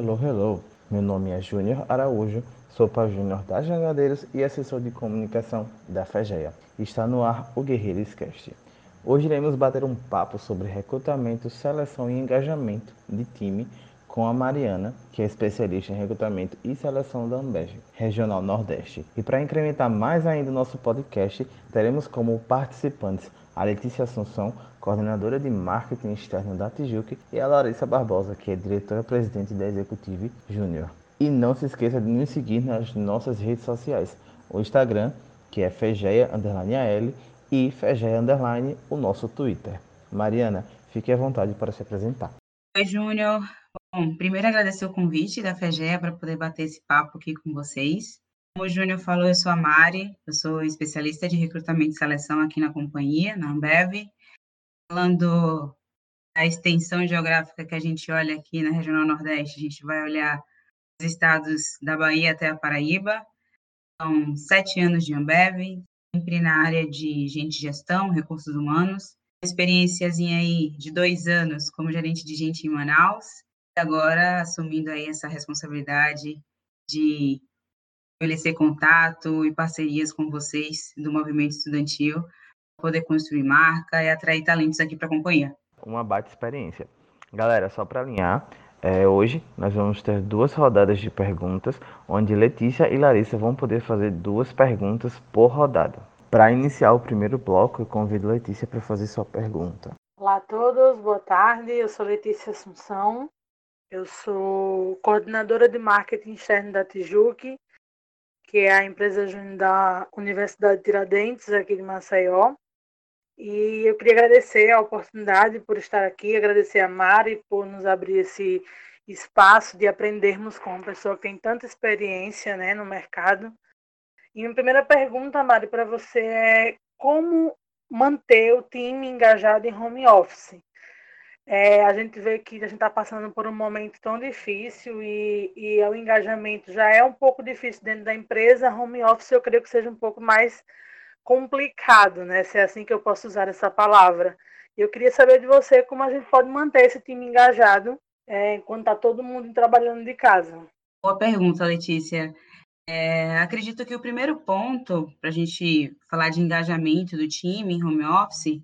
hello, hello. Meu nome é Júnior Araújo, sou pai júnior da Jangadeiros e assessor de comunicação da FEGEA. Está no ar o Guerreiros Cast. Hoje iremos bater um papo sobre recrutamento, seleção e engajamento de time com a Mariana, que é especialista em recrutamento e seleção da Ambev, Regional Nordeste. E para incrementar mais ainda o nosso podcast, teremos como participantes a Letícia Assunção, coordenadora de marketing externo da Tijuque, e a Larissa Barbosa, que é diretora-presidente da Executive Júnior. E não se esqueça de nos seguir nas nossas redes sociais, o Instagram, que é fegeia AL e fegeia o nosso Twitter. Mariana, fique à vontade para se apresentar. Oi, Júnior. Bom, primeiro agradecer o convite da FEGEA para poder bater esse papo aqui com vocês. Como o Júnior falou, eu sou a Mari, eu sou especialista de recrutamento e seleção aqui na companhia, na Ambev. Falando da extensão geográfica que a gente olha aqui na Regional Nordeste, a gente vai olhar os estados da Bahia até a Paraíba. São sete anos de Ambev, sempre na área de gente gestão, recursos humanos. Experiênciazinha aí de dois anos como gerente de gente em Manaus, agora assumindo aí essa responsabilidade de estabelecer contato e parcerias com vocês do movimento estudantil, poder construir marca e atrair talentos aqui para a companhia. Uma baita experiência. Galera, só para alinhar, é, hoje nós vamos ter duas rodadas de perguntas, onde Letícia e Larissa vão poder fazer duas perguntas por rodada. Para iniciar o primeiro bloco, eu convido Letícia para fazer sua pergunta. Olá a todos, boa tarde. Eu sou Letícia Assunção. Eu sou coordenadora de marketing externo da Tijuque que é a empresa júnior da Universidade Tiradentes, aqui de Maceió. E eu queria agradecer a oportunidade por estar aqui, agradecer a Mari por nos abrir esse espaço de aprendermos com uma pessoa que tem tanta experiência né, no mercado. E minha primeira pergunta, Mari, para você é como manter o time engajado em home office? É, a gente vê que a gente está passando por um momento tão difícil e, e o engajamento já é um pouco difícil dentro da empresa. Home office eu creio que seja um pouco mais complicado, né? Se é assim que eu posso usar essa palavra. Eu queria saber de você como a gente pode manter esse time engajado é, enquanto está todo mundo trabalhando de casa. Boa pergunta, Letícia. É, acredito que o primeiro ponto para a gente falar de engajamento do time em home office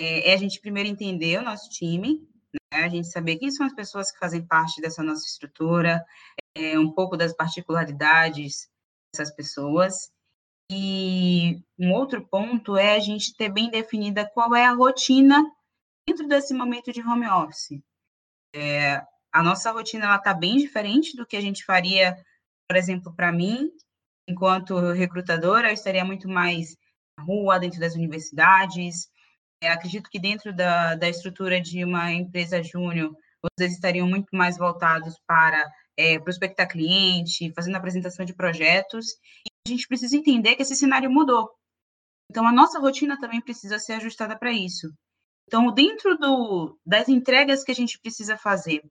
é, é a gente primeiro entender o nosso time, né? a gente saber quem são as pessoas que fazem parte dessa nossa estrutura, é, um pouco das particularidades dessas pessoas. E um outro ponto é a gente ter bem definida qual é a rotina dentro desse momento de home office. É, a nossa rotina está bem diferente do que a gente faria, por exemplo, para mim, enquanto recrutadora, eu estaria muito mais na rua, dentro das universidades, acredito que dentro da, da estrutura de uma empresa júnior, vocês estariam muito mais voltados para é, prospectar cliente, fazendo apresentação de projetos, e a gente precisa entender que esse cenário mudou. Então, a nossa rotina também precisa ser ajustada para isso. Então, dentro do, das entregas que a gente precisa fazer,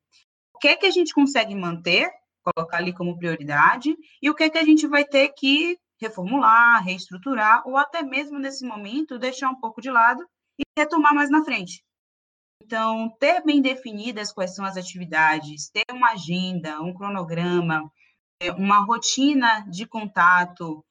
o que é que a gente consegue manter, colocar ali como prioridade, e o que é que a gente vai ter que reformular, reestruturar, ou até mesmo nesse momento deixar um pouco de lado e retomar mais na frente. Então, ter bem definidas quais são as atividades, ter uma agenda, um cronograma, é, uma rotina de contato,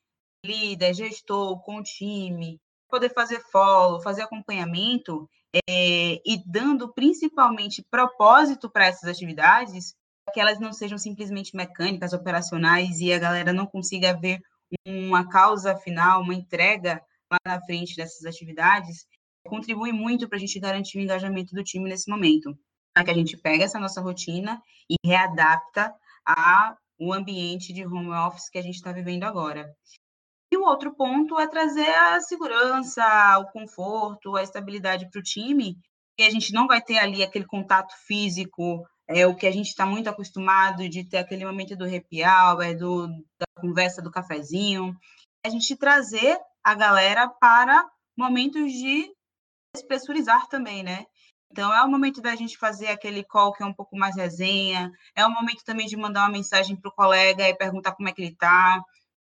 líder, gestor, com o time, poder fazer follow, fazer acompanhamento é, e dando principalmente propósito para essas atividades, que elas não sejam simplesmente mecânicas, operacionais e a galera não consiga ver uma causa final, uma entrega lá na frente dessas atividades, contribui muito para a gente garantir o engajamento do time nesse momento. É que a gente pega essa nossa rotina e readapta ao ambiente de home office que a gente está vivendo agora. E o outro ponto é trazer a segurança, o conforto, a estabilidade para o time, que a gente não vai ter ali aquele contato físico, é o que a gente está muito acostumado de ter aquele momento do happy hour, do, da conversa do cafezinho, a gente trazer a galera para momentos de despressurizar também, né? Então, é o momento da gente fazer aquele call que é um pouco mais resenha, é o momento também de mandar uma mensagem para o colega e perguntar como é que ele está,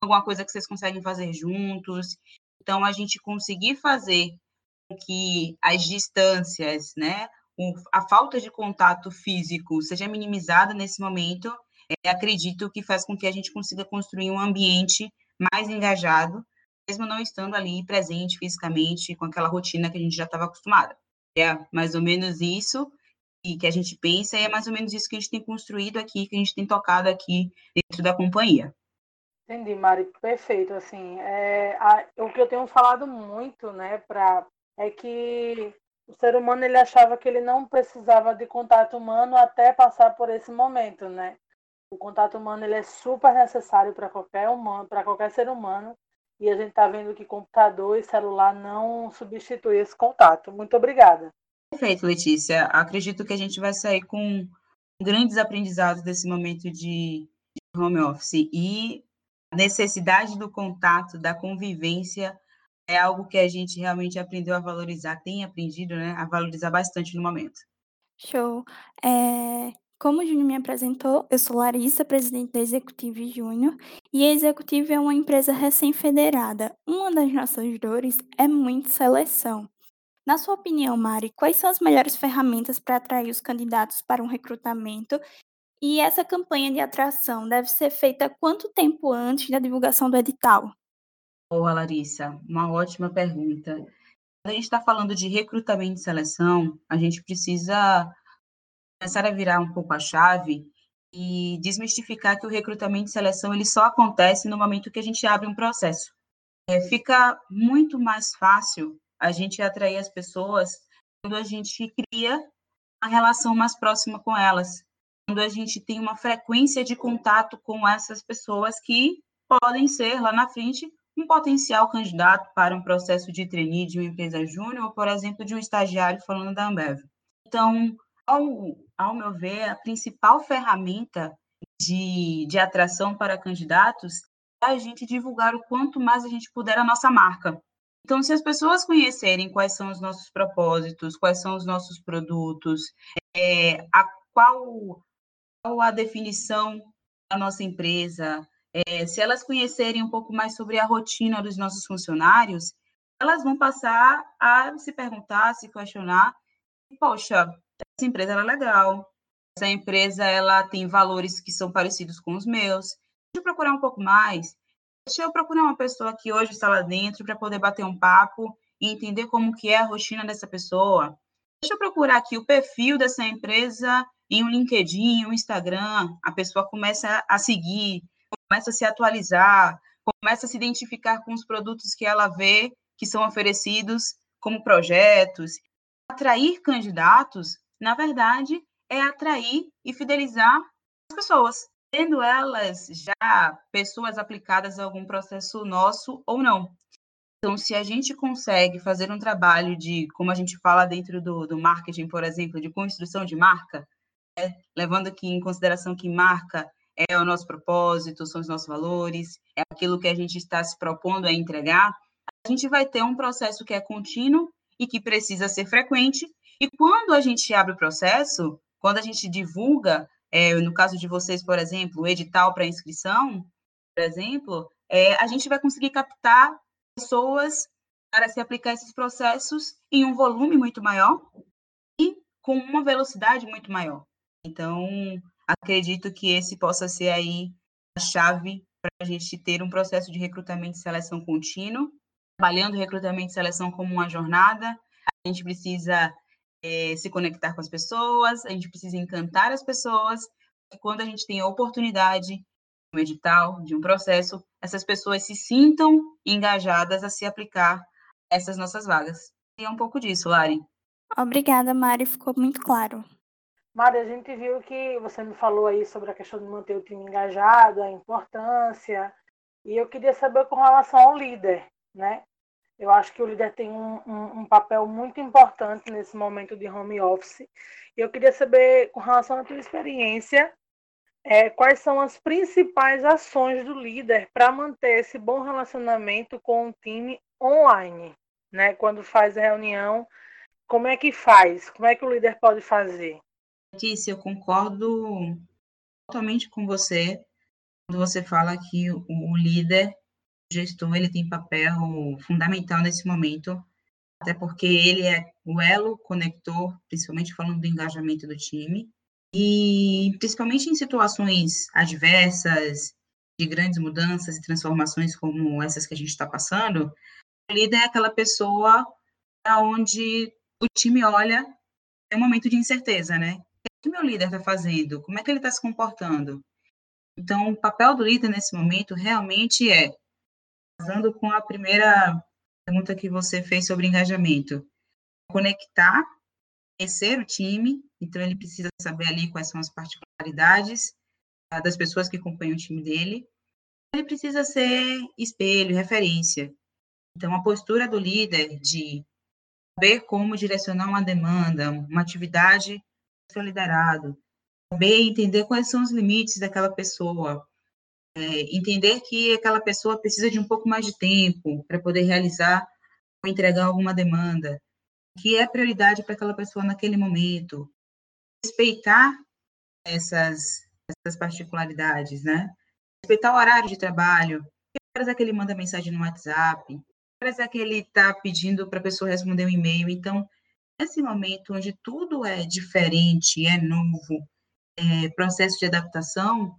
alguma coisa que vocês conseguem fazer juntos. Então, a gente conseguir fazer com que as distâncias, né, a falta de contato físico seja minimizada nesse momento, é, acredito que faz com que a gente consiga construir um ambiente mais engajado, mesmo não estando ali presente fisicamente com aquela rotina que a gente já estava acostumada. É mais ou menos isso e que a gente pensa, e é mais ou menos isso que a gente tem construído aqui, que a gente tem tocado aqui dentro da companhia. Entendi, Mari, perfeito. Assim, é, a, o que eu tenho falado muito, né, pra, é que o ser humano ele achava que ele não precisava de contato humano até passar por esse momento, né? O contato humano ele é super necessário para qualquer humano, para qualquer ser humano, e a gente está vendo que computador e celular não substituem esse contato. Muito obrigada. Perfeito, Letícia. Acredito que a gente vai sair com grandes aprendizados desse momento de, home office e a necessidade do contato, da convivência é algo que a gente realmente aprendeu a valorizar, tem aprendido, né, a valorizar bastante no momento. Show. É, como o Júnior me apresentou, eu sou Larissa, presidente da Executive Júnior, e a Executive é uma empresa recém-federada. Uma das nossas dores é muito seleção. Na sua opinião, Mari, quais são as melhores ferramentas para atrair os candidatos para um recrutamento? E essa campanha de atração deve ser feita quanto tempo antes da divulgação do edital? Boa, Larissa, uma ótima pergunta. Quando a gente está falando de recrutamento e seleção, a gente precisa começar a virar um pouco a chave e desmistificar que o recrutamento e seleção ele só acontece no momento que a gente abre um processo. É, fica muito mais fácil a gente atrair as pessoas quando a gente cria uma relação mais próxima com elas, quando a gente tem uma frequência de contato com essas pessoas que podem ser lá na frente um potencial candidato para um processo de trainee de uma empresa júnior, ou, por exemplo, de um estagiário falando da Ambev. Então, ao, ao meu ver, a principal ferramenta de, de atração para candidatos é a gente divulgar o quanto mais a gente puder a nossa marca. Então, se as pessoas conhecerem quais são os nossos propósitos, quais são os nossos produtos, é, a qual, qual a definição da nossa empresa, é, se elas conhecerem um pouco mais sobre a rotina dos nossos funcionários, elas vão passar a se perguntar, se questionar, poxa, essa empresa é legal, essa empresa ela tem valores que são parecidos com os meus, deixa eu procurar um pouco mais, deixa eu procurar uma pessoa que hoje está lá dentro para poder bater um papo e entender como que é a rotina dessa pessoa. Deixa eu procurar aqui o perfil dessa empresa em um LinkedIn, um Instagram, a pessoa começa a seguir, começa a se atualizar, começa a se identificar com os produtos que ela vê que são oferecidos como projetos. Atrair candidatos, na verdade, é atrair e fidelizar as pessoas, tendo elas já pessoas aplicadas a algum processo nosso ou não. Então, se a gente consegue fazer um trabalho de, como a gente fala dentro do, do marketing, por exemplo, de construção de marca, é, levando aqui em consideração que marca é o nosso propósito, são os nossos valores, é aquilo que a gente está se propondo a entregar, a gente vai ter um processo que é contínuo e que precisa ser frequente. E quando a gente abre o processo, quando a gente divulga, é, no caso de vocês, por exemplo, o edital para inscrição, por exemplo, é, a gente vai conseguir captar pessoas para se aplicar esses processos em um volume muito maior e com uma velocidade muito maior. Então, acredito que esse possa ser aí a chave para a gente ter um processo de recrutamento e seleção contínuo, trabalhando recrutamento e seleção como uma jornada. A gente precisa é, se conectar com as pessoas, a gente precisa encantar as pessoas, e quando a gente tem a oportunidade de um edital, de um processo, essas pessoas se sintam engajadas a se aplicar a essas nossas vagas. E é um pouco disso, Lari. Obrigada, Mari, ficou muito claro. Mari, a gente viu que você me falou aí sobre a questão de manter o time engajado, a importância, e eu queria saber com relação ao líder, né? Eu acho que o líder tem um, um, um papel muito importante nesse momento de home office. E eu queria saber, com relação à tua experiência, é, quais são as principais ações do líder para manter esse bom relacionamento com o time online, né? Quando faz a reunião, como é que faz? Como é que o líder pode fazer? Letícia, eu concordo totalmente com você quando você fala que o líder, gestor, ele tem papel fundamental nesse momento até porque ele é o elo conector, principalmente falando do engajamento do time, e principalmente em situações adversas, de grandes mudanças e transformações como essas que a gente está passando, o líder é aquela pessoa onde o time olha é um momento de incerteza, né? O que meu líder está fazendo? Como é que ele está se comportando? Então, o papel do líder nesse momento realmente é, casando com a primeira pergunta que você fez sobre engajamento, conectar, conhecer o time, então ele precisa saber ali quais são as particularidades ah, das pessoas que acompanham o time dele. Ele precisa ser espelho, referência. Então, a postura do líder de saber como direcionar uma demanda, uma atividade do seu liderado, saber entender quais são os limites daquela pessoa, é, entender que aquela pessoa precisa de um pouco mais de tempo para poder realizar ou entregar alguma demanda, que é prioridade para aquela pessoa naquele momento, respeitar essas, essas particularidades, né? Respeitar o horário de trabalho, que horas é que ele manda mensagem no WhatsApp, que horas é que ele está pedindo para a pessoa responder um e-mail. Então, nesse momento onde tudo é diferente, é novo, é processo de adaptação,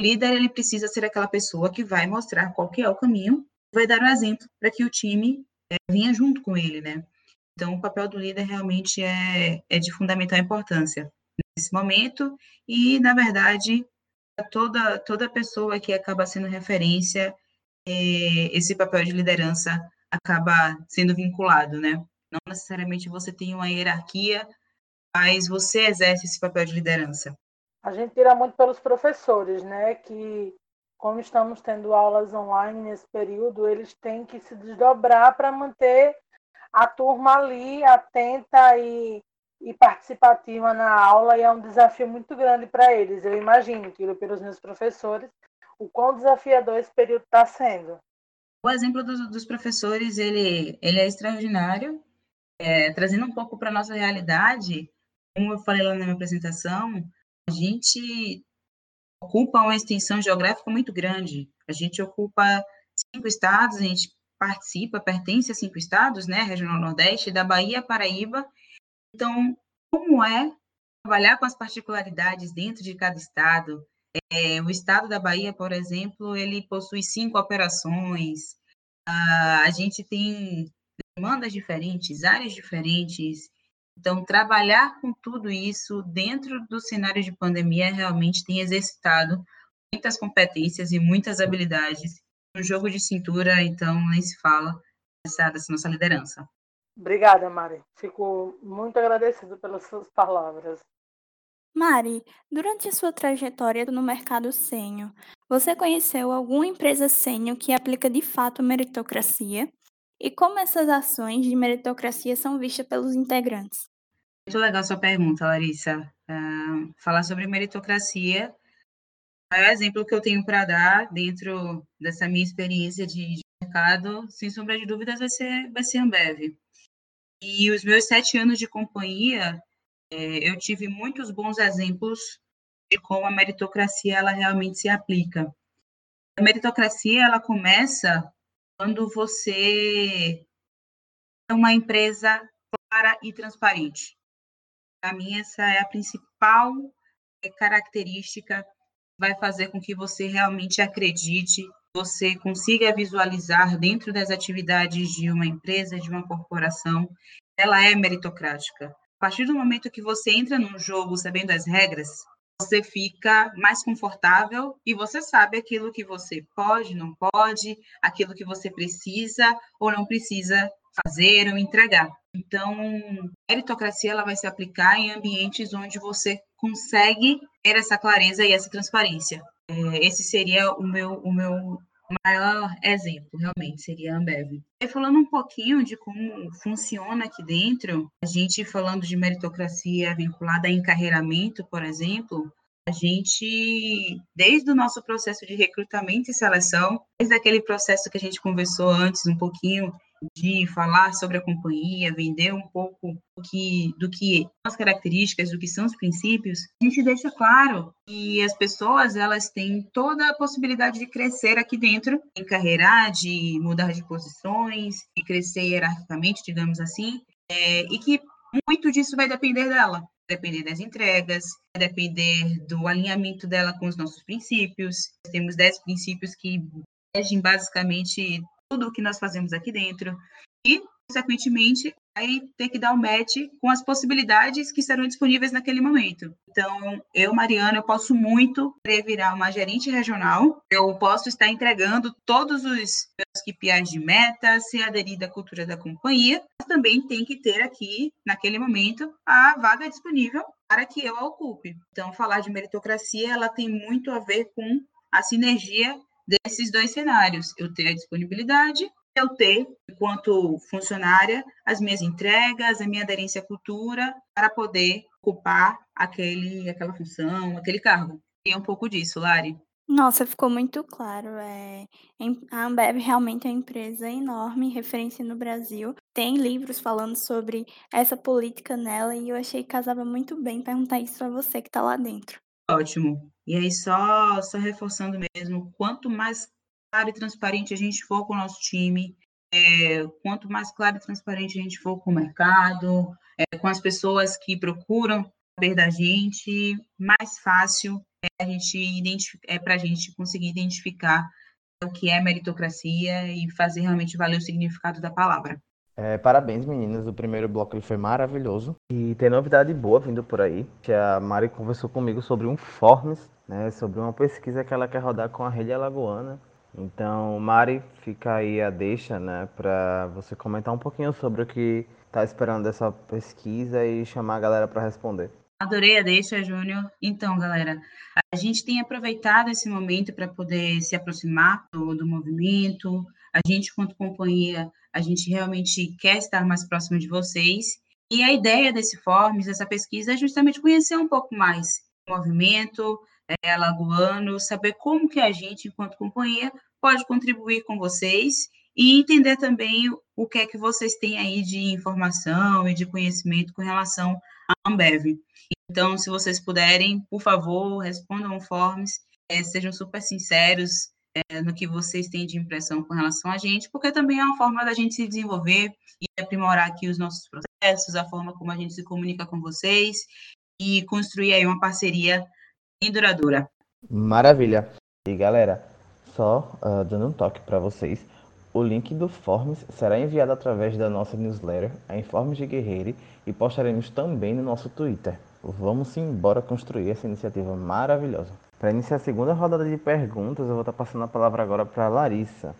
líder ele precisa ser aquela pessoa que vai mostrar qual que é o caminho, vai dar um exemplo para que o time é, venha junto com ele, né? Então, o papel do líder realmente é, é de fundamental importância nesse momento e, na verdade, toda toda pessoa que acaba sendo referência, é, esse papel de liderança acaba sendo vinculado, né? Não necessariamente você tem uma hierarquia, mas você exerce esse papel de liderança. A gente tira muito pelos professores, né? Que, como estamos tendo aulas online nesse período, eles têm que se desdobrar para manter a turma ali atenta e, e participativa na aula, e é um desafio muito grande para eles. Eu imagino, tiro pelos meus professores, o quão desafiador esse período está sendo. O exemplo dos, dos, professores, ele, ele é extraordinário, é, trazendo um pouco para a nossa realidade, como eu falei lá na minha apresentação, a gente ocupa uma extensão geográfica muito grande. A gente ocupa cinco estados, a gente participa, pertence a cinco estados, né, Regional Nordeste, da Bahia, Paraíba. Então, como é trabalhar com as particularidades dentro de cada estado? É, o estado da Bahia, por exemplo, ele possui cinco operações. Uh, a gente tem demandas diferentes, áreas diferentes. Então, trabalhar com tudo isso dentro do cenário de pandemia realmente tem exercitado muitas competências e muitas habilidades. No jogo de cintura, então, nem se fala dessa, dessa nossa liderança. Obrigada, Mari. Fico muito agradecido pelas suas palavras. Mari, durante a sua trajetória no mercado sênior, você conheceu alguma empresa sênior que aplica de fato meritocracia? E como essas ações de meritocracia são vistas pelos integrantes? Muito legal sua pergunta, Larissa. Uh, falar sobre meritocracia é o exemplo que eu tenho para dar dentro dessa minha experiência de, de, mercado, sem sombra de dúvidas, vai ser, vai ser Ambev. E os meus sete anos de companhia, é, eu tive muitos bons exemplos de como a meritocracia ela realmente se aplica. A meritocracia ela começa quando você é uma empresa clara e transparente. Para mim, essa é a principal é, característica que vai fazer com que você realmente acredite, você consiga visualizar dentro das atividades de uma empresa, de uma corporação, ela é meritocrática. A partir do momento que você entra num jogo sabendo as regras, você fica mais confortável e você sabe aquilo que você pode, não pode, aquilo que você precisa ou não precisa fazer ou entregar. Então, a meritocracia ela vai se aplicar em ambientes onde você consegue ter essa clareza e essa transparência. É, esse seria o meu, o meu maior exemplo, realmente, seria a Ambev. E falando um pouquinho de como funciona aqui dentro, a gente falando de meritocracia vinculada a encarreiramento, por exemplo, a gente, desde o nosso processo de recrutamento e seleção, desde aquele processo que a gente conversou antes um pouquinho, de falar sobre a companhia, vender um pouco do que, do que as características, do que são os princípios, a gente deixa claro que as pessoas elas têm toda a possibilidade de crescer aqui dentro, em carreira, de mudar de posições, de crescer hierarquicamente, digamos assim, é, e que muito disso vai depender dela depender das entregas, depender do alinhamento dela com os nossos princípios. Temos dez princípios que regem basicamente tudo o que nós fazemos aqui dentro. E, consequentemente, ter que dar um match com as possibilidades que serão disponíveis naquele momento. Então, eu, Mariana, eu posso muito virar uma gerente regional, eu posso estar entregando todos os meus KPIs de meta, ser aderida à cultura da companhia, mas também tem que ter aqui, naquele momento, a vaga disponível para que eu a ocupe. Então, falar de meritocracia, ela tem muito a ver com a sinergia desses dois cenários. Eu ter a disponibilidade, eu ter, enquanto funcionária, as minhas entregas, a minha aderência à cultura, para poder ocupar aquele, aquela função, aquele cargo. E é um pouco disso, Lari. Nossa, ficou muito claro. É, a Ambev realmente é uma empresa enorme, referência no Brasil. Tem livros falando sobre essa política nela e eu achei que casava muito bem perguntar isso para você que está lá dentro. Ótimo. E aí, só, só reforçando mesmo, quanto mais claro e transparente a gente for com o nosso time, é, quanto mais claro e transparente a gente for com o mercado, é, com as pessoas que procuram saber da gente, mais fácil é a gente é para a gente conseguir identificar o que é meritocracia e fazer realmente valer o significado da palavra. É, parabéns, meninas. O primeiro bloco ele foi maravilhoso. E tem novidade boa vindo por aí. Que a Mari conversou comigo sobre um Forms, né? Sobre uma pesquisa que ela quer rodar com a rede alagoana. Então, Mari, fica aí a deixa, né? Para você comentar um pouquinho sobre o que está esperando dessa pesquisa e chamar a galera para responder. Adorei a deixa, Júnior. Então, galera, a gente tem aproveitado esse momento para poder se aproximar do, do movimento. A gente, quanto companhia, a gente realmente quer estar mais próximo de vocês. E a ideia desse Forms, dessa pesquisa, é justamente conhecer um pouco mais o movimento é, alagoano, saber como que a gente, enquanto companhia, pode contribuir com vocês e entender também o que é que vocês têm aí de informação e de conhecimento com relação à Ambev. Então, se vocês puderem, por favor, respondam Forms, é, sejam super sinceros, é, no que vocês têm de impressão com relação a gente, porque também é uma forma da gente se desenvolver e aprimorar aqui os nossos processos, a forma como a gente se comunica com vocês e construir aí uma parceria bem duradoura. Maravilha. E galera, só uh, dando um toque para vocês, o link do Forms será enviado através da nossa newsletter, a Informes de Guerreiro, e postaremos também no nosso Twitter. Vamos embora construir essa iniciativa maravilhosa. Para iniciar a segunda rodada de perguntas, eu vou estar passando a palavra agora para Larissa.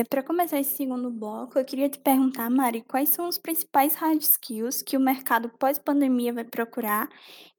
É, para começar esse segundo bloco, eu queria te perguntar, Mari, quais são os principais hard skills que o mercado pós-pandemia vai procurar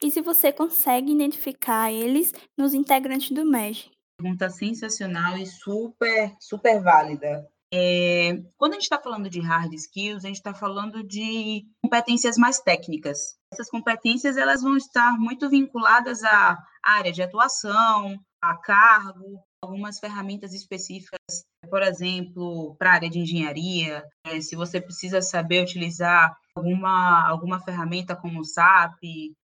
e se você consegue identificar eles nos integrantes do MEG? Pergunta sensacional e super, super válida. É, quando a gente está falando de hard skills, a gente está falando de competências mais técnicas. Essas competências elas vão estar muito vinculadas à área de atuação, a cargo, algumas ferramentas específicas, por exemplo, para a área de engenharia, é, se você precisa saber utilizar alguma, alguma ferramenta como o SAP,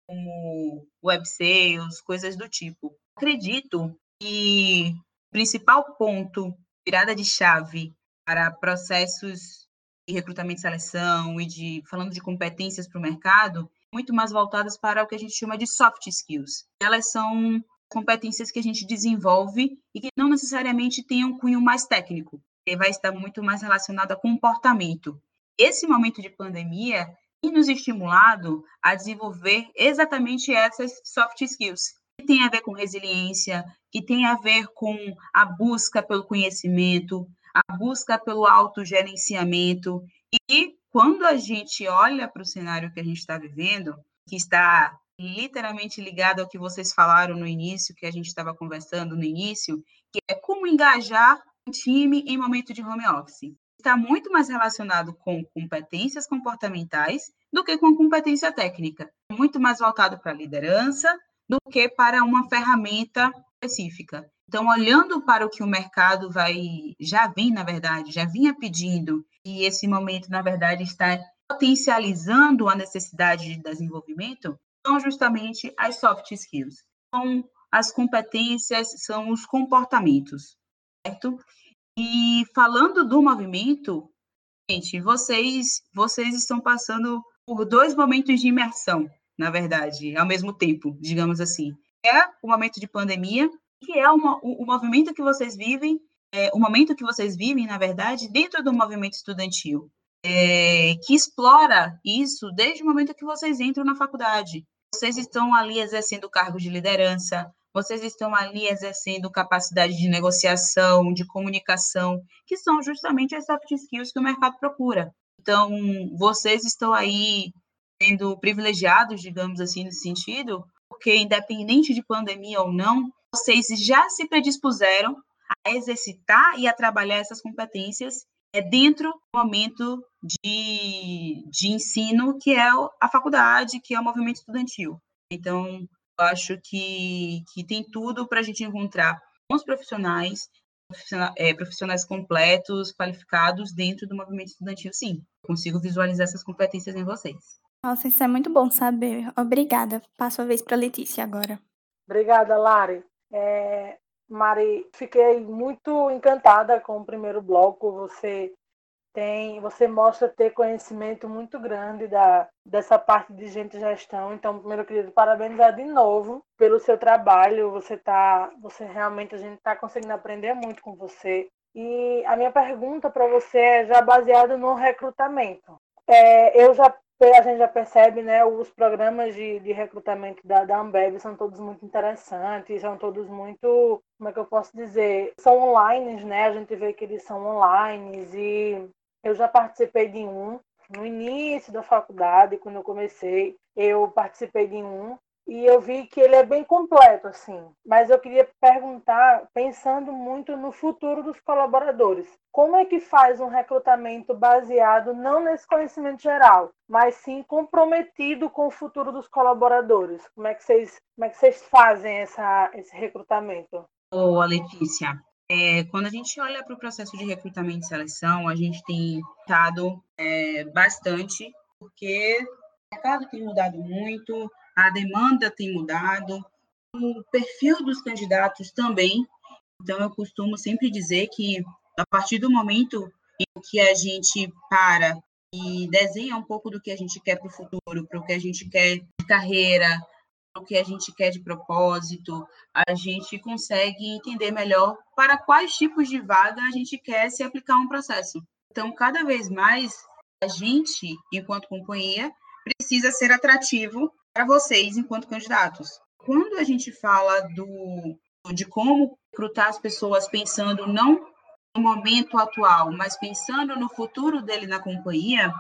como Web Sales, coisas do tipo. Acredito que o principal ponto, virada de chave para processos de recrutamento e seleção e de falando de competências para o mercado, muito mais voltadas para o que a gente chama de soft skills. Elas são competências que a gente desenvolve e que não necessariamente têm um cunho mais técnico, ele vai estar muito mais relacionado a comportamento. Esse momento de pandemia tem nos estimulado a desenvolver exatamente essas soft skills, que tem a ver com resiliência, que tem a ver com a busca pelo conhecimento, a busca pelo autogerenciamento. E quando a gente olha para o cenário que a gente está vivendo, que está literalmente ligado ao que vocês falaram no início, que a gente estava conversando no início, que é como engajar um time em momento de home office. Está muito mais relacionado com competências comportamentais do que com competência técnica. Muito mais voltado para a liderança do que para uma ferramenta específica. Então, olhando para o que o mercado vai, já vem, na verdade, já vinha pedindo, e esse momento, na verdade, está potencializando a necessidade de desenvolvimento, são justamente as soft skills. São as competências, são os comportamentos, certo? E falando do movimento, gente, vocês, vocês estão passando por dois momentos de imersão, na verdade, ao mesmo tempo, digamos assim. É o momento de pandemia, que é uma, o, o movimento que vocês vivem, é, o momento que vocês vivem, na verdade, dentro do movimento estudantil, é, que explora isso desde o momento que vocês entram na faculdade. Vocês estão ali exercendo cargos de liderança, vocês estão ali exercendo capacidade de negociação, de comunicação, que são justamente as soft skills que o mercado procura. Então, vocês estão aí sendo privilegiados, digamos assim, nesse sentido, porque independente de pandemia ou não, vocês já se predispuseram a exercitar e a trabalhar essas competências é dentro do momento de, de ensino que é a faculdade, que é o movimento estudantil. Então, eu acho que, que tem tudo para a gente encontrar bons profissionais, profissionais, é, profissionais completos, qualificados dentro do movimento estudantil, sim. Consigo visualizar essas competências em vocês. Nossa, isso é muito bom saber. Obrigada. Passo a vez para Letícia agora. Obrigada, Lari. É, Mari, fiquei muito encantada com o primeiro bloco. Você tem, você mostra ter conhecimento muito grande da, dessa parte de gente gestão. Então, primeiro, eu queria parabenizar de novo pelo seu trabalho. Você tá, você realmente a gente está conseguindo aprender muito com você. E a minha pergunta para você é já baseada no recrutamento. É, eu já a gente já percebe, né, os programas de, de recrutamento da, da Ambev são todos muito interessantes, são todos muito, como é que eu posso dizer, são online, né, a gente vê que eles são online e eu já participei de um no início da faculdade, quando eu comecei, eu participei de um e eu vi que ele é bem completo, assim. Mas eu queria perguntar, pensando muito no futuro dos colaboradores, como é que faz um recrutamento baseado não nesse conhecimento geral, mas sim comprometido com o futuro dos colaboradores? Como é que vocês, como é que vocês fazem essa, esse recrutamento? Boa, Letícia. É, quando a gente olha para o processo de recrutamento e seleção, a gente tem estado é, bastante, porque o mercado tem mudado muito, a demanda tem mudado, o perfil dos candidatos também. Então, eu costumo sempre dizer que, a partir do momento em que a gente para e desenha um pouco do que a gente quer para o futuro, para o que a gente quer de carreira, o que a gente quer de propósito, a gente consegue entender melhor para quais tipos de vaga a gente quer se aplicar um processo. Então, cada vez mais, a gente, enquanto companhia, precisa ser atrativo para vocês, enquanto candidatos. Quando a gente fala do, de como recrutar as pessoas pensando não no momento atual, mas pensando no futuro dele na companhia,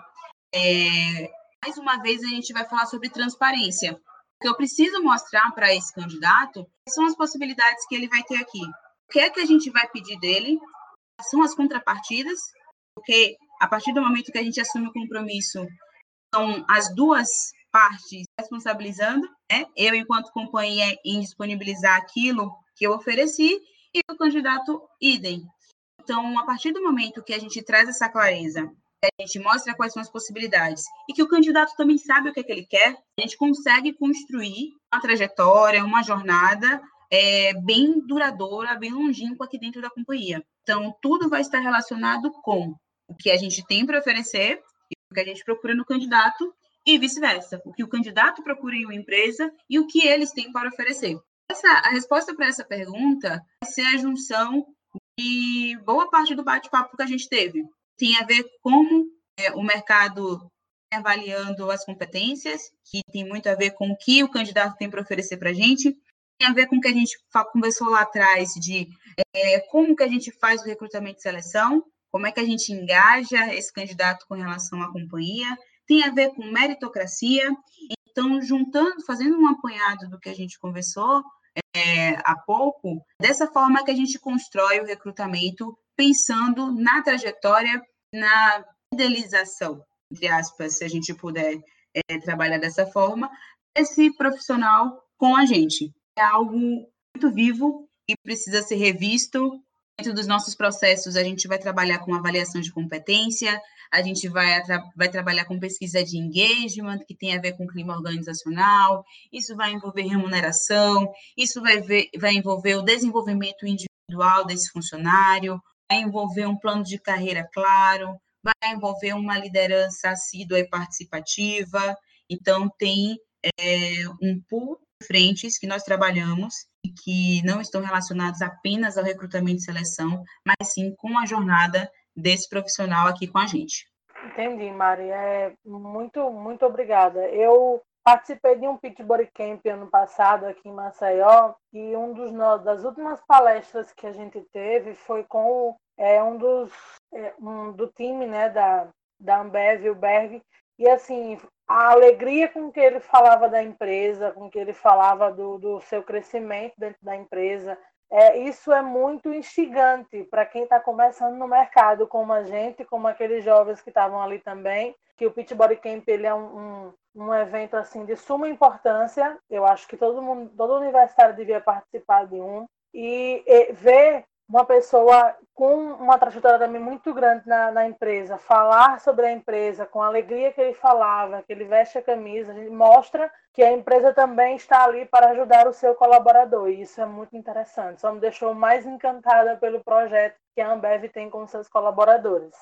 é, mais uma vez a gente vai falar sobre transparência que eu preciso mostrar para esse candidato são as possibilidades que ele vai ter aqui. O que é que a gente vai pedir dele? São as contrapartidas, porque a partir do momento que a gente assume o compromisso, são as duas partes responsabilizando, né? Eu, enquanto companhia, em disponibilizar aquilo que eu ofereci e o candidato idem. Então, a partir do momento que a gente traz essa clareza a gente mostra quais são as possibilidades e que o candidato também sabe o que, é que ele quer, a gente consegue construir uma trajetória, uma jornada é, bem duradoura, bem longínqua aqui dentro da companhia. Então, tudo vai estar relacionado com o que a gente tem para oferecer e o que a gente procura no candidato e vice-versa, o que o candidato procura em uma empresa e o que eles têm para oferecer. Essa, a resposta para essa pergunta vai ser a junção de boa parte do bate-papo que a gente teve tem a ver como é, o mercado avaliando as competências, que tem muito a ver com o que o candidato tem para oferecer para a gente, tem a ver com o que a gente conversou lá atrás de é, como que a gente faz o recrutamento e seleção, como é que a gente engaja esse candidato com relação à companhia, tem a ver com meritocracia. Então, juntando, fazendo um apanhado do que a gente conversou é, há pouco, dessa forma que a gente constrói o recrutamento pensando na trajetória na fidelização, entre aspas, se a gente puder é, trabalhar dessa forma, esse profissional com a gente. É algo muito vivo que precisa ser revisto. Dentro dos nossos processos, a gente vai trabalhar com avaliação de competência, a gente vai, vai trabalhar com pesquisa de engagement, que tem a ver com clima organizacional, isso vai envolver remuneração, isso vai, ver, vai envolver o desenvolvimento individual desse funcionário, vai envolver um plano de carreira claro, vai envolver uma liderança assídua e participativa. Então, tem é, um pool de frentes que nós trabalhamos que não estão relacionados apenas ao recrutamento e seleção, mas sim com a jornada desse profissional aqui com a gente. Entendi, Mari. É, muito, muito obrigada. Eu participei de um Pit Body Camp ano passado aqui em Maceió e um dos das últimas palestras que a gente teve foi com é, um dos é, um, do time né, da, da Ambev, o Berg, e assim, a alegria com que ele falava da empresa, com que ele falava do, do seu crescimento dentro da empresa, é, isso é muito instigante para quem está começando no mercado, como a gente, como aqueles jovens que estavam ali também, que o Pit Body Camp ele é um, um, um, evento assim de suma importância. Eu acho que todo mundo, todo universitário devia participar de um e, e ver uma pessoa com uma trajetória também muito grande na, na, empresa, falar sobre a empresa com a alegria que ele falava, que ele veste a camisa, gente mostra que a empresa também está ali para ajudar o seu colaborador. E isso é muito interessante. Só me deixou mais encantada pelo projeto que a Ambev tem com seus colaboradores.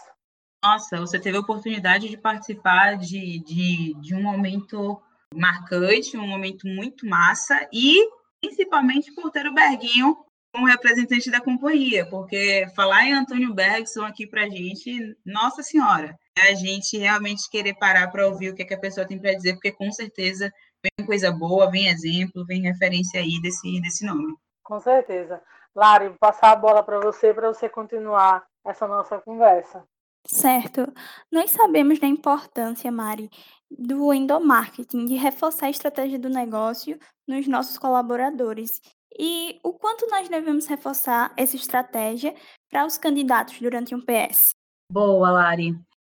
Nossa, você teve a oportunidade de participar de, de, de um momento marcante, um momento muito massa e principalmente por ter o Berguinho como representante da companhia, porque falar em Antônio Bergson aqui para a gente, nossa senhora, é a gente realmente querer parar para ouvir o que, é que a pessoa tem para dizer, porque com certeza vem coisa boa, vem exemplo, vem referência aí desse, desse nome. Com certeza. Lari, vou passar a bola para você, para você continuar essa nossa conversa. Certo. Nós sabemos da importância, Mari, do endomarketing, de reforçar a estratégia do negócio nos nossos colaboradores e o quanto nós devemos reforçar essa estratégia para os candidatos durante um PS? Boa, Lari.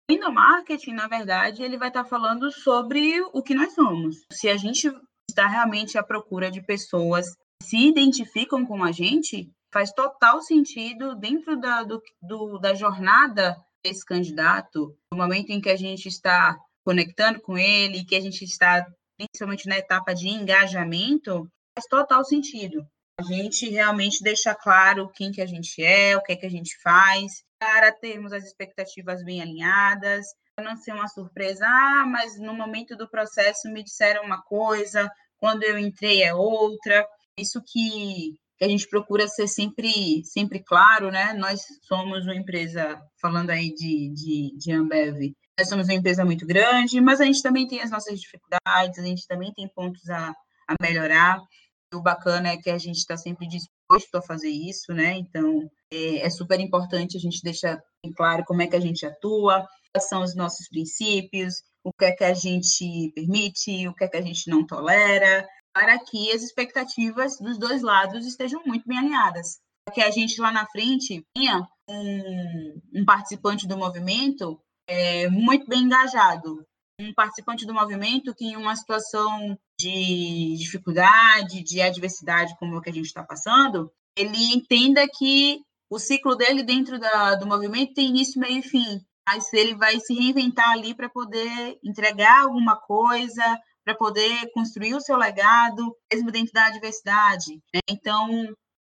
O endomarketing, na verdade, ele vai estar falando sobre o que nós somos. Se a gente está realmente à procura de pessoas que se identificam com a gente, faz total sentido dentro da, do, do, da jornada desse candidato, no momento em que a gente está conectando com ele, que a gente está principalmente na etapa de engajamento, faz total sentido. A gente realmente deixa claro quem que a gente é, o que é que a gente faz, para termos as expectativas bem alinhadas, para não ser uma surpresa, ah, mas no momento do processo me disseram uma coisa, quando eu entrei é outra. Isso que, que a gente procura ser sempre, sempre claro, né? Nós somos uma empresa, falando aí de, de, de Ambev, nós somos uma empresa muito grande, mas a gente também tem as nossas dificuldades, a gente também tem pontos a, a melhorar o bacana é que a gente está sempre disposto a fazer isso, né? Então, é, é, super importante a gente deixar claro como é que a gente atua, quais são os nossos princípios, o que é que a gente permite, o que é que a gente não tolera, para que as expectativas dos dois lados estejam muito bem alinhadas. Que a gente lá na frente tinha um, um participante do movimento é, muito bem engajado, um participante do movimento que, em uma situação de dificuldade, de adversidade, como o que a gente está passando, ele entenda que o ciclo dele dentro da, do movimento tem início, meio e fim. Mas ele vai se reinventar ali para poder entregar alguma coisa, para poder construir o seu legado, mesmo dentro da adversidade. Né? Então,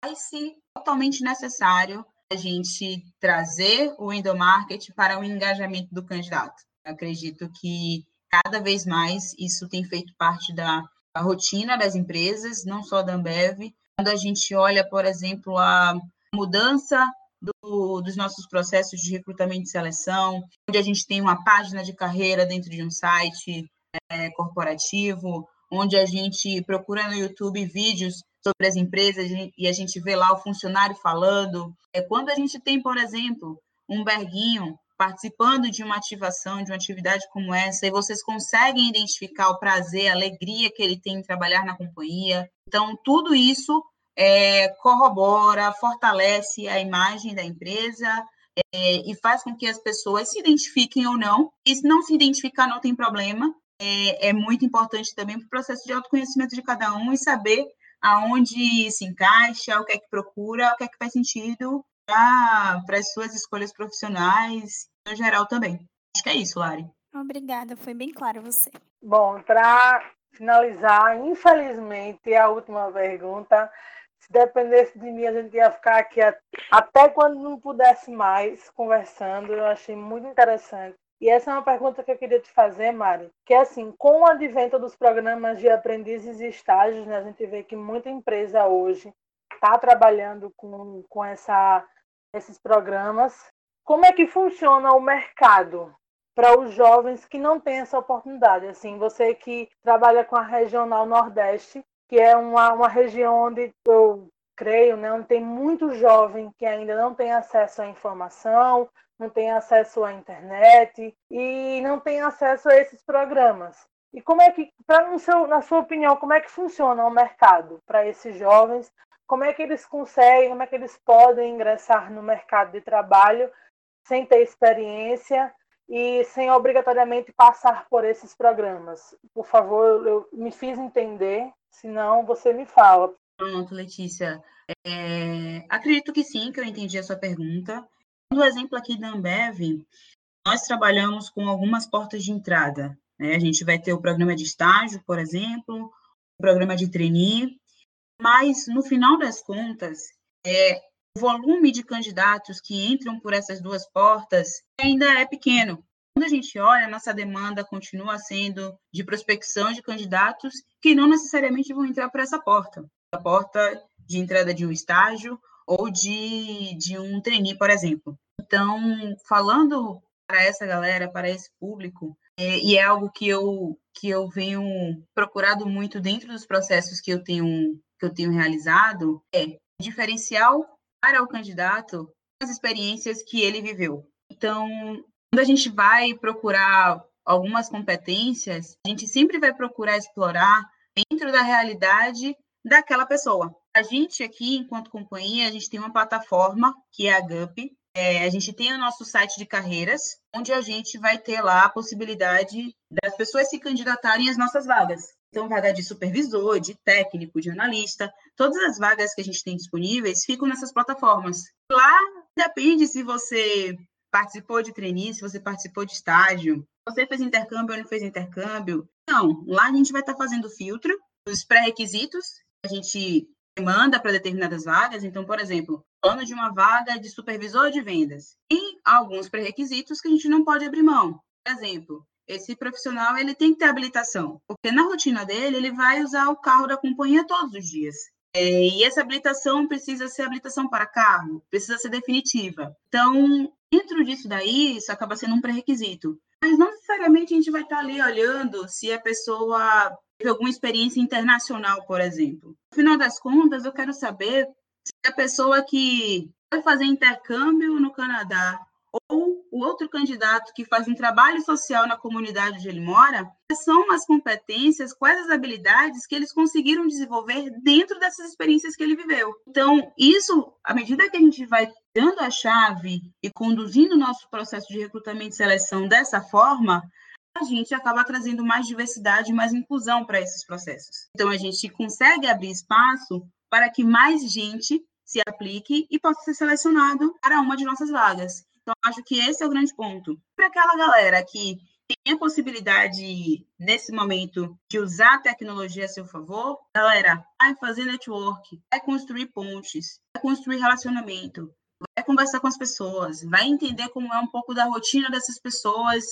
vai ser totalmente necessário a gente trazer o endomarketing para o engajamento do candidato. Acredito que cada vez mais isso tem feito parte da rotina das empresas, não só da Ambev. Quando a gente olha, por exemplo, a mudança do, dos nossos processos de recrutamento e seleção, onde a gente tem uma página de carreira dentro de um site é, corporativo, onde a gente procura no YouTube vídeos sobre as empresas e a gente vê lá o funcionário falando. É quando a gente tem, por exemplo, um berguinho participando de uma ativação, de uma atividade como essa, e vocês conseguem identificar o prazer, a alegria que ele tem em trabalhar na companhia. Então, tudo isso é, corrobora, fortalece a imagem da empresa é, e faz com que as pessoas se identifiquem ou não. E se não se identificar, não tem problema. É, é muito importante também para o processo de autoconhecimento de cada um e saber aonde se encaixa, o que é que procura, o que é que faz sentido para as suas escolhas profissionais, no geral também. Acho que é isso, Lari. Obrigada, foi bem claro você. Bom, para finalizar, infelizmente, a última pergunta. Se dependesse de mim, a gente ia ficar aqui até quando não pudesse mais conversando. Eu achei muito interessante. E essa é uma pergunta que eu queria te fazer, Mari, que é assim, com o advento dos programas de aprendizes e estágios, né, a gente vê que muita empresa hoje está trabalhando com, com essa, esses programas. Como é que funciona o mercado para os jovens que não têm essa oportunidade? Assim, você que trabalha com a regional Nordeste, que é uma, uma região onde eu creio, né, onde tem muito jovem que ainda não tem acesso à informação, não tem acesso à internet e não tem acesso a esses programas. E como é que, pra, seu, na sua opinião, como é que funciona o mercado para esses jovens? Como é que eles conseguem, como é que eles podem ingressar no mercado de trabalho sem ter experiência e sem obrigatoriamente passar por esses programas? Por favor, eu me fiz entender, senão você me fala. Pronto, Letícia. É, acredito que sim, que eu entendi a sua pergunta. No exemplo aqui da Ambev, nós trabalhamos com algumas portas de entrada. Né? A gente vai ter o programa de estágio, por exemplo, o programa de trainee, mas no final das contas, é, o volume de candidatos que entram por essas duas portas ainda é pequeno. Quando a gente olha, nossa demanda continua sendo de prospecção de candidatos que não necessariamente vão entrar por essa porta, a porta de entrada de um estágio ou de, de um trainee, por exemplo. Então, falando para essa galera, para esse público, e é algo que eu, que eu venho procurado muito dentro dos processos que eu tenho, que eu tenho realizado, é diferencial para o candidato as experiências que ele viveu. Então, quando a gente vai procurar algumas competências, a gente sempre vai procurar explorar dentro da realidade daquela pessoa. A gente aqui, enquanto companhia, a gente tem uma plataforma que é a GUP. É, a gente tem o nosso site de carreiras, onde a gente vai ter lá a possibilidade das pessoas se candidatarem às nossas vagas. Então, vaga de supervisor, de técnico, de analista, todas as vagas que a gente tem disponíveis ficam nessas plataformas. Lá depende se você participou de trainee, se você participou de estágio, você fez intercâmbio ou não fez intercâmbio. Não, lá a gente vai estar fazendo filtro, os pré-requisitos a gente demanda para determinadas vagas. Então, por exemplo, plano de uma vaga de supervisor de vendas. E alguns pré-requisitos que a gente não pode abrir mão. Por exemplo, esse profissional ele tem que ter habilitação, porque na rotina dele ele vai usar o carro da companhia todos os dias. É, e essa habilitação precisa ser habilitação para carro, precisa ser definitiva. Então, dentro disso daí, isso acaba sendo um pré-requisito. Mas não necessariamente a gente vai estar ali olhando se a pessoa teve alguma experiência internacional, por exemplo. No final das contas, eu quero saber se a pessoa que vai fazer intercâmbio no Canadá ou o outro candidato que faz um trabalho social na comunidade onde ele mora, quais são as competências, quais as habilidades que eles conseguiram desenvolver dentro dessas experiências que ele viveu. Então, isso, à medida que a gente vai dando a chave e conduzindo o nosso processo de recrutamento e seleção dessa forma, a gente acaba trazendo mais diversidade, mais inclusão para esses processos. Então, a gente consegue abrir espaço para que mais gente se aplique e possa ser selecionado para uma de nossas vagas. Então, acho que esse é o grande ponto. Para aquela galera que tem a possibilidade, nesse momento, de usar a tecnologia a seu favor, galera, vai fazer network, vai construir pontes, vai construir relacionamento, vai conversar com as pessoas, vai entender como é um pouco da rotina dessas pessoas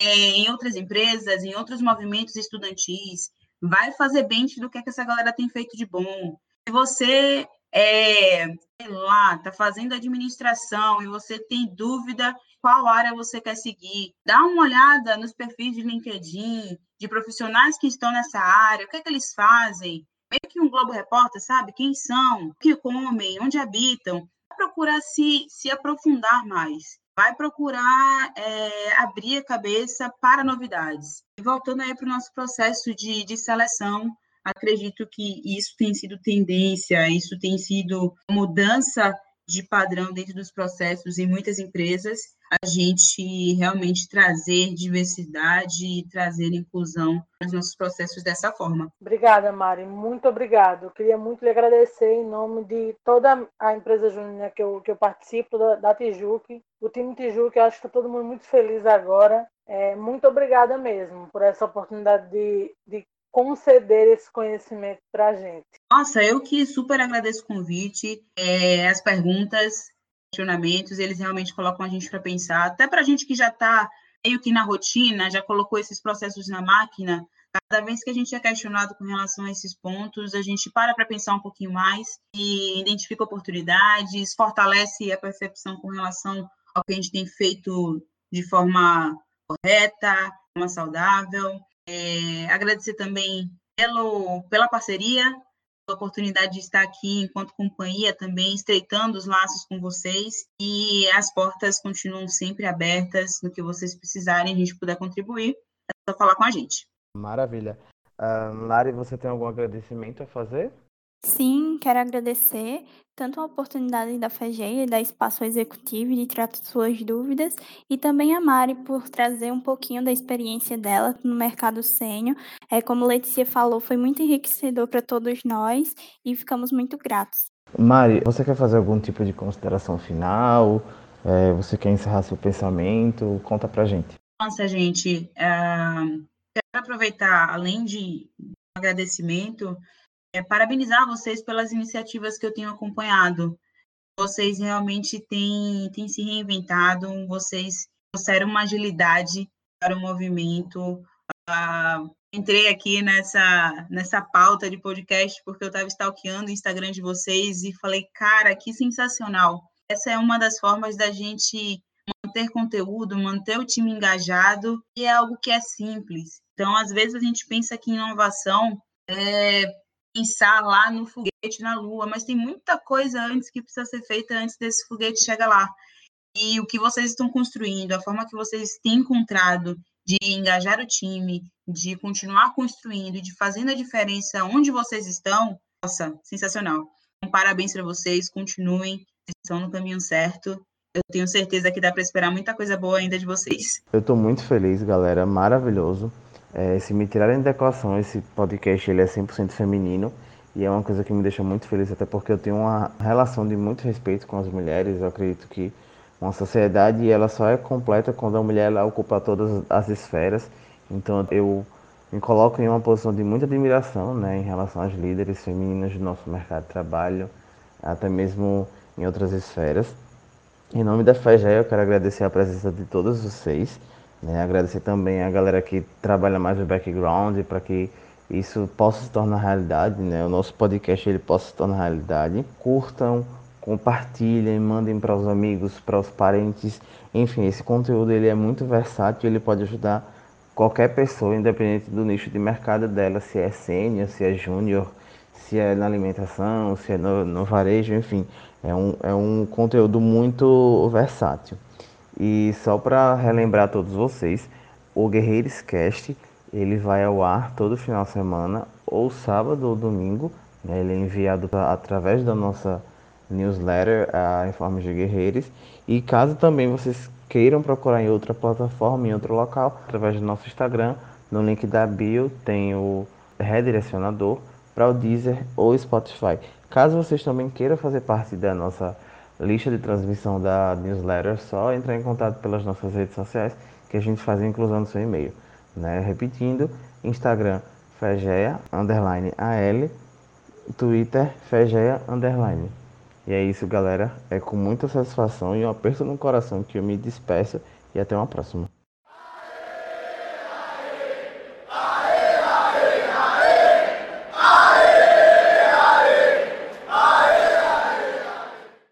é, em outras empresas, em outros movimentos estudantis, vai fazer bench do que, é que essa galera tem feito de bom. Se você é, sei lá, está fazendo administração e você tem dúvida qual área você quer seguir, dá uma olhada nos perfis de LinkedIn, de profissionais que estão nessa área, o que é que eles fazem, meio que um Globo Repórter, sabe? Quem são, o que comem, onde habitam, procurar se, se aprofundar mais vai procurar é, abrir a cabeça para novidades. E voltando aí para o nosso processo de, de seleção, acredito que isso tem sido tendência, isso tem sido mudança de padrão dentro dos processos em muitas empresas, a gente realmente trazer diversidade e trazer inclusão nos nossos processos dessa forma. Obrigada, Mari, muito obrigado. Eu queria muito lhe agradecer em nome de toda a empresa júnior que eu, que eu participo, da, da Tijuque, o time Tijuque, acho que está todo mundo muito feliz agora. É, muito obrigada mesmo por essa oportunidade de, de conceder esse conhecimento para a gente. Nossa, eu que super agradeço o convite, é, as perguntas, questionamentos, eles realmente colocam a gente para pensar, até para a gente que já está meio que na rotina, já colocou esses processos na máquina, cada vez que a gente é questionado com relação a esses pontos, a gente para para pensar um pouquinho mais e identifica oportunidades, fortalece a percepção com relação ao que a gente tem feito de forma correta, forma saudável, é, agradecer também pelo, pela parceria, pela oportunidade de estar aqui enquanto companhia também, estreitando os laços com vocês e as portas continuam sempre abertas no que vocês precisarem, a gente puder contribuir, é só falar com a gente. Maravilha. Uh, Lari, você tem algum agradecimento a fazer? Sim, quero agradecer tanto a oportunidade da FEGEI e da Espaço Executivo de tratar suas dúvidas, e também a Mari por trazer um pouquinho da experiência dela no mercado sênior. É, como Letícia falou, foi muito enriquecedor para todos nós e ficamos muito gratos. Mari, você quer fazer algum tipo de consideração final? É, você quer encerrar seu pensamento? Conta pra gente. Nossa, gente, uh, quero aproveitar, além de agradecimento, é, parabenizar vocês pelas iniciativas que eu tenho acompanhado. Vocês realmente têm, têm se reinventado, vocês trouxeram uma agilidade para o movimento. Ah, entrei aqui nessa, nessa pauta de podcast porque eu estava stalkeando o Instagram de vocês e falei, cara, que sensacional. Essa é uma das formas da gente manter conteúdo, manter o time engajado, e é algo que é simples. Então, às vezes, a gente pensa que inovação é pensar lá no foguete na Lua, mas tem muita coisa antes que precisa ser feita antes desse foguete chegar lá. E o que vocês estão construindo, a forma que vocês têm encontrado de engajar o time, de continuar construindo, de fazendo a diferença onde vocês estão, nossa, sensacional. Então, parabéns para vocês, continuem, estão no caminho certo. Eu tenho certeza que dá para esperar muita coisa boa ainda de vocês. Eu estou muito feliz, galera, maravilhoso. É, se me tirarem da equação, esse podcast ele é 100% feminino e é uma coisa que me deixa muito feliz, até porque eu tenho uma relação de muito respeito com as mulheres. Eu acredito que uma sociedade ela só é completa quando a mulher ela ocupa todas as esferas. Então eu me coloco em uma posição de muita admiração né, em relação às líderes femininas do nosso mercado de trabalho, até mesmo em outras esferas. Em nome da FEGE, eu quero agradecer a presença de todos vocês. Né? Agradecer também a galera que trabalha mais no background para que isso possa se tornar realidade, né? O nosso podcast ele possa se tornar realidade. Curtam, compartilhem, mandem para os amigos, para os parentes. Enfim, esse conteúdo ele é muito versátil, ele pode ajudar qualquer pessoa, independente do nicho de mercado dela, se é sênior, se é júnior, se é na alimentação, se é no, no varejo, enfim. É um, é um conteúdo muito versátil. E só para relembrar a todos vocês, o Guerreiros Cast ele vai ao ar todo final de semana, ou sábado ou domingo. Né? Ele é enviado através da nossa newsletter, a Informes de Guerreiros. E caso também vocês queiram procurar em outra plataforma, em outro local, através do nosso Instagram, no link da bio tem o redirecionador para o Deezer ou Spotify. Caso vocês também queiram fazer parte da nossa lista de transmissão da newsletter, só entrar em contato pelas nossas redes sociais que a gente faz a inclusão no seu e-mail. Né? Repetindo, Instagram Fegeia underline AL, Twitter Fegeia underline. E é isso, galera. É com muita satisfação e um aperto no coração que eu me despeço e até uma próxima.